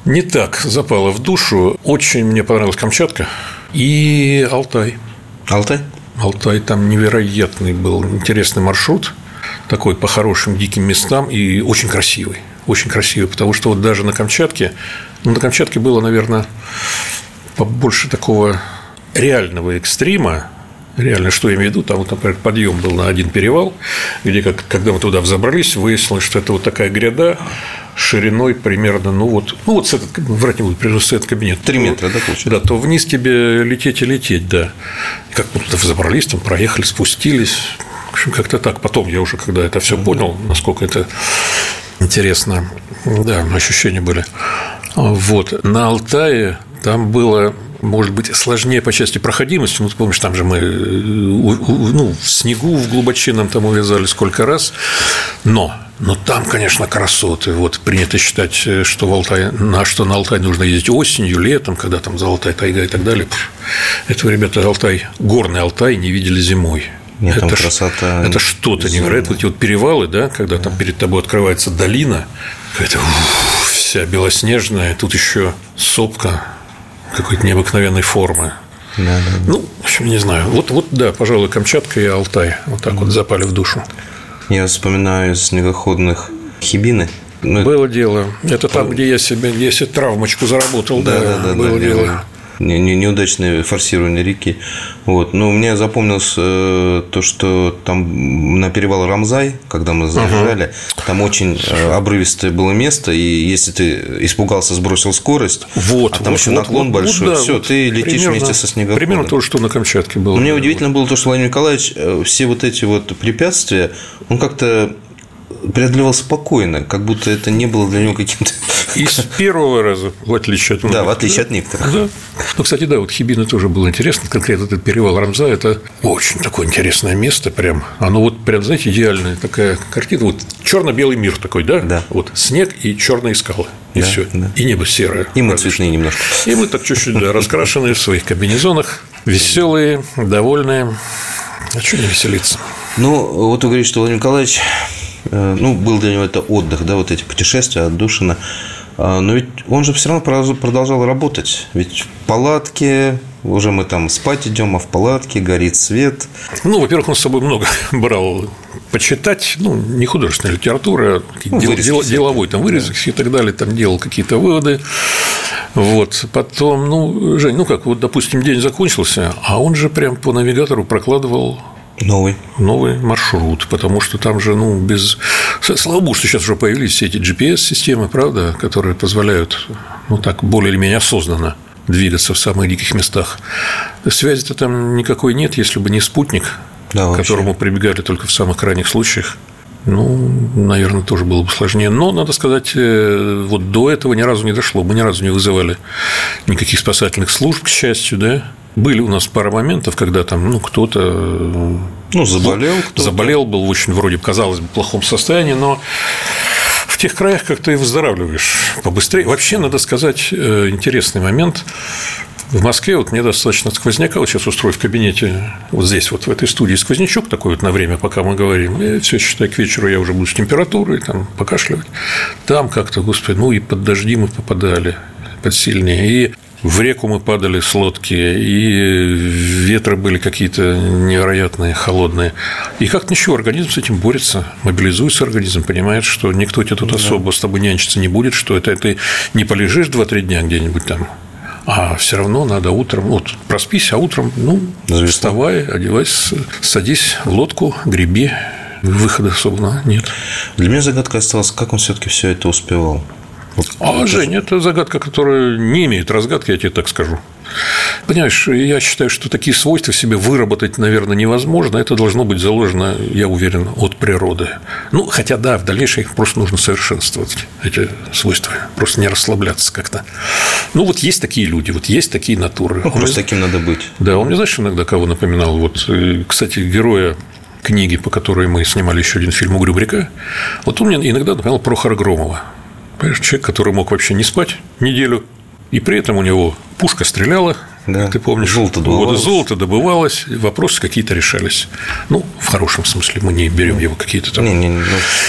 не так запала в душу. Очень мне понравилась Камчатка и Алтай. Алтай? Алтай там невероятный был интересный маршрут такой по хорошим диким местам и очень красивый. Очень красивый, потому что вот даже на Камчатке, ну, на Камчатке было, наверное, побольше такого реального экстрима, Реально, что я имею в виду, там, вот, например, подъем был на один перевал, где, как, когда мы туда взобрались, выяснилось, что это вот такая гряда шириной примерно, ну вот, ну вот с этот, врать не буду, прежде с этот кабинет. Три метра, да, получается? Да, то вниз тебе лететь и лететь, да. И как мы туда взобрались, там проехали, спустились, в общем, как-то так. Потом я уже, когда это все понял, насколько это интересно, да, ощущения были. Вот. На Алтае там было может быть, сложнее по части проходимости. Ну, ты помнишь, там же мы э, ну, в снегу в глубочинном там увязали сколько раз. Но но там, конечно, красоты. Вот принято считать, э, что, в Алтай, на, что на Алтай нужно ездить осенью, летом, когда там золотая тайга и так далее. Этого, ребята, Алтай, горный Алтай не видели зимой. Нет, это там красота. Это что-то невероятное. Вот эти вот перевалы, да, когда там перед тобой открывается долина, какая-то вся белоснежная, тут еще сопка какой-то необыкновенной формы. Да, да, да. Ну, в общем, не знаю. Вот, вот, да, пожалуй, Камчатка и Алтай вот так вот запали в душу. Я вспоминаю из снегоходных Хибины. Ну, было дело. Это там, где я себе, себе травмочку заработал. Да, да, да. Было да, дело. Не, не, неудачное форсирование реки. Вот. Но мне запомнилось э, то, что там на перевал Рамзай, когда мы заезжали, угу. там очень э, обрывистое было место, и если ты испугался, сбросил скорость, вот, а там вот, еще вот, наклон вот, большой, вот, да, все, вот ты летишь примерно, вместе со снегоходом. Примерно то, что на Камчатке было. Но мне удивительно было то, что Владимир Николаевич э, все вот эти вот препятствия, он как-то преодолевал спокойно, как будто это не было для него каким-то... И с первого раза, в отличие от многих. Да, в отличие от некоторых. Да. Ну, кстати, да, вот Хибина тоже было интересно. Конкретно этот перевал Рамза – это очень такое интересное место прям. Оно вот прям, знаете, идеальная такая картина. Вот черно-белый мир такой, да? Да. Вот снег и черные скалы. И да, все. Да. И небо серое. И мы цветные немножко. И мы так чуть-чуть да, раскрашенные в своих комбинезонах, веселые, довольные. А что не веселиться? Ну, вот вы говорите, что Владимир Николаевич ну, был для него это отдых, да, вот эти путешествия, отдушина. А, но ведь он же все равно продолжал работать. Ведь в палатке, уже мы там спать идем, а в палатке горит свет. Ну, во-первых, он с собой много брал почитать, ну, не художественная литература, ну, дел, дел, деловой там вырезок да. и так далее, там делал какие-то выводы. Вот. Потом, ну, Жень, ну как, вот, допустим, день закончился, а он же прям по навигатору прокладывал Новый. Новый маршрут, потому что там же, ну, без... Слава богу, что сейчас уже появились все эти GPS-системы, правда, которые позволяют, ну, так, более или менее осознанно двигаться в самых диких местах. Связи-то там никакой нет, если бы не спутник, да, к которому прибегали только в самых крайних случаях. Ну, наверное, тоже было бы сложнее. Но, надо сказать, э, вот до этого ни разу не дошло. Мы ни разу не вызывали никаких спасательных служб, к счастью, да. Были у нас пара моментов, когда там ну, кто-то ну, заболел, кто заболел, был в очень вроде казалось бы плохом состоянии, но в тех краях как-то и выздоравливаешь побыстрее. Вообще, надо сказать, э, интересный момент. В Москве вот мне достаточно сквозняка, вот сейчас устрою в кабинете, вот здесь вот в этой студии сквознячок такой вот на время, пока мы говорим, и все, считай, к вечеру я уже буду с температурой, там, покашливать. Там как-то, господи, ну и под дожди мы попадали, под сильнее. И в реку мы падали с лодки, и ветры были какие-то невероятные, холодные. И как ничего, организм с этим борется, мобилизуется организм, понимает, что никто тебе тут да. особо с тобой нянчиться не будет, что это ты не полежишь 2-3 дня где-нибудь там, а все равно надо утром, вот проспись, а утром, ну, Зависла. вставай, одевайся, садись в лодку, греби, выхода особо нет. Для меня загадка осталась, как он все-таки все это успевал. А, это... Жень, это загадка, которая не имеет разгадки, я тебе так скажу. Понимаешь, я считаю, что такие свойства в себе выработать, наверное, невозможно. Это должно быть заложено, я уверен, от природы. Ну, хотя да, в дальнейшем их просто нужно совершенствовать, эти свойства. Просто не расслабляться как-то. Ну, вот есть такие люди, вот есть такие натуры. Ну, просто таким надо быть. Да, он мне, знаешь, иногда кого напоминал? Вот, э, кстати, героя книги, по которой мы снимали еще один фильм «Угрюм река», вот он мне иногда напоминал Прохора Громова. Понимаешь, человек, который мог вообще не спать неделю, и при этом у него пушка стреляла, да. ты помнишь, золото добывалось. золото добывалось, вопросы какие-то решались. Ну, в хорошем смысле мы не берем его какие-то там, не, не, ну,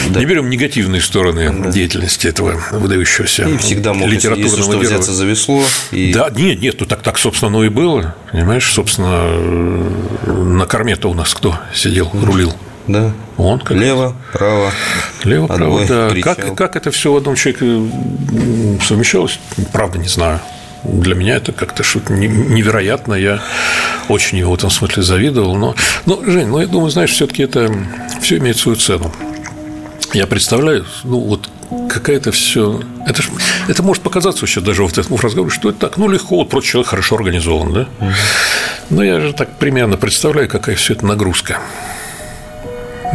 да. не берем негативные стороны да. деятельности этого выдающегося и всегда мог, литературного если что, взяться за весло. И... Да, нет, нет, ну так так собственно оно и было, понимаешь, собственно на корме-то у нас кто сидел, рулил? Да. Он как Лево, право. Лево, право, да. Как, как это все в одном человеке совмещалось, правда, не знаю. Для меня это как-то что-то невероятно. Я очень его в этом смысле завидовал. Но, но Жень, ну, я думаю, знаешь, все-таки это все имеет свою цену. Я представляю, ну, вот какая-то все. Это, ж, это может показаться сейчас даже в этом разговоре, что это так, ну, легко, вот просто человек хорошо организован, да? Но я же так примерно представляю, какая все это нагрузка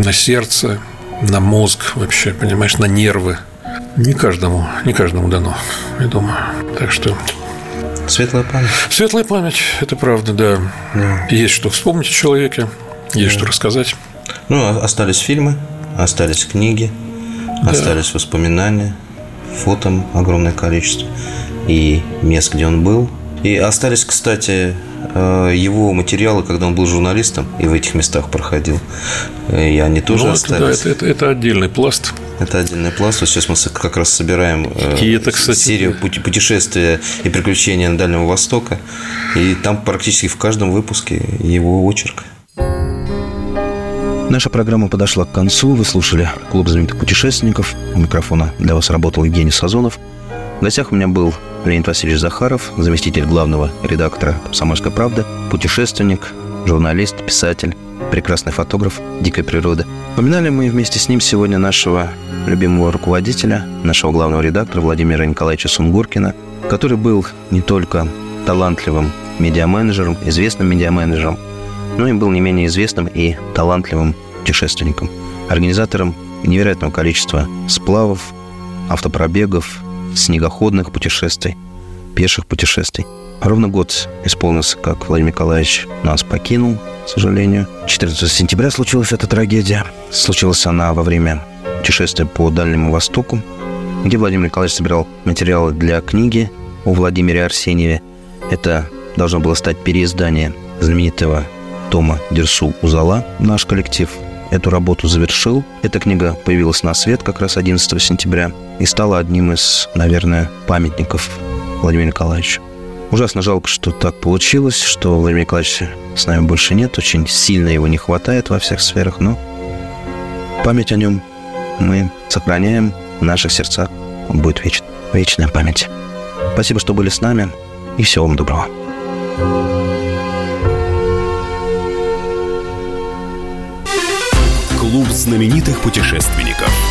на сердце, на мозг вообще, понимаешь, на нервы. Не каждому, не каждому дано, я думаю. Так что Светлая память. Светлая память, это правда, да. да. Есть что вспомнить о человеке, есть да. что рассказать. Ну, а остались фильмы, остались книги, да. остались воспоминания, фото огромное количество и мест, где он был. И остались, кстати, его материалы, когда он был журналистом и в этих местах проходил, и они тоже ну, остались. Это, да, это, это, это отдельный пласт. Это отдельный пласт. Вот сейчас мы как раз собираем и это, кстати, серию путешествия и приключения на Дальнего Востока. И там практически в каждом выпуске его очерк. Наша программа подошла к концу. Вы слушали «Клуб знаменитых путешественников». У микрофона для вас работал Евгений Сазонов. В гостях у меня был Леонид Васильевич Захаров, заместитель главного редактора «Комсомольской правды», путешественник, журналист, писатель, прекрасный фотограф дикой природы. Поминали мы вместе с ним сегодня нашего любимого руководителя, нашего главного редактора Владимира Николаевича Сунгуркина, который был не только талантливым медиаменеджером, известным медиаменеджером, но и был не менее известным и талантливым путешественником, организатором невероятного количества сплавов, автопробегов, снегоходных путешествий, пеших путешествий. Ровно год исполнился, как Владимир Николаевич нас покинул, к сожалению. 14 сентября случилась эта трагедия. Случилась она во время путешествия по Дальнему Востоку, где Владимир Николаевич собирал материалы для книги о Владимире Арсеньеве. Это должно было стать переиздание знаменитого тома Дерсу Узала наш коллектив эту работу завершил. Эта книга появилась на свет как раз 11 сентября и стала одним из, наверное, памятников Владимира Николаевича. Ужасно жалко, что так получилось, что Владимира Николаевича с нами больше нет. Очень сильно его не хватает во всех сферах, но память о нем мы сохраняем в наших сердцах. Он будет вечен. Вечная память. Спасибо, что были с нами, и всего вам доброго. Клуб знаменитых путешественников.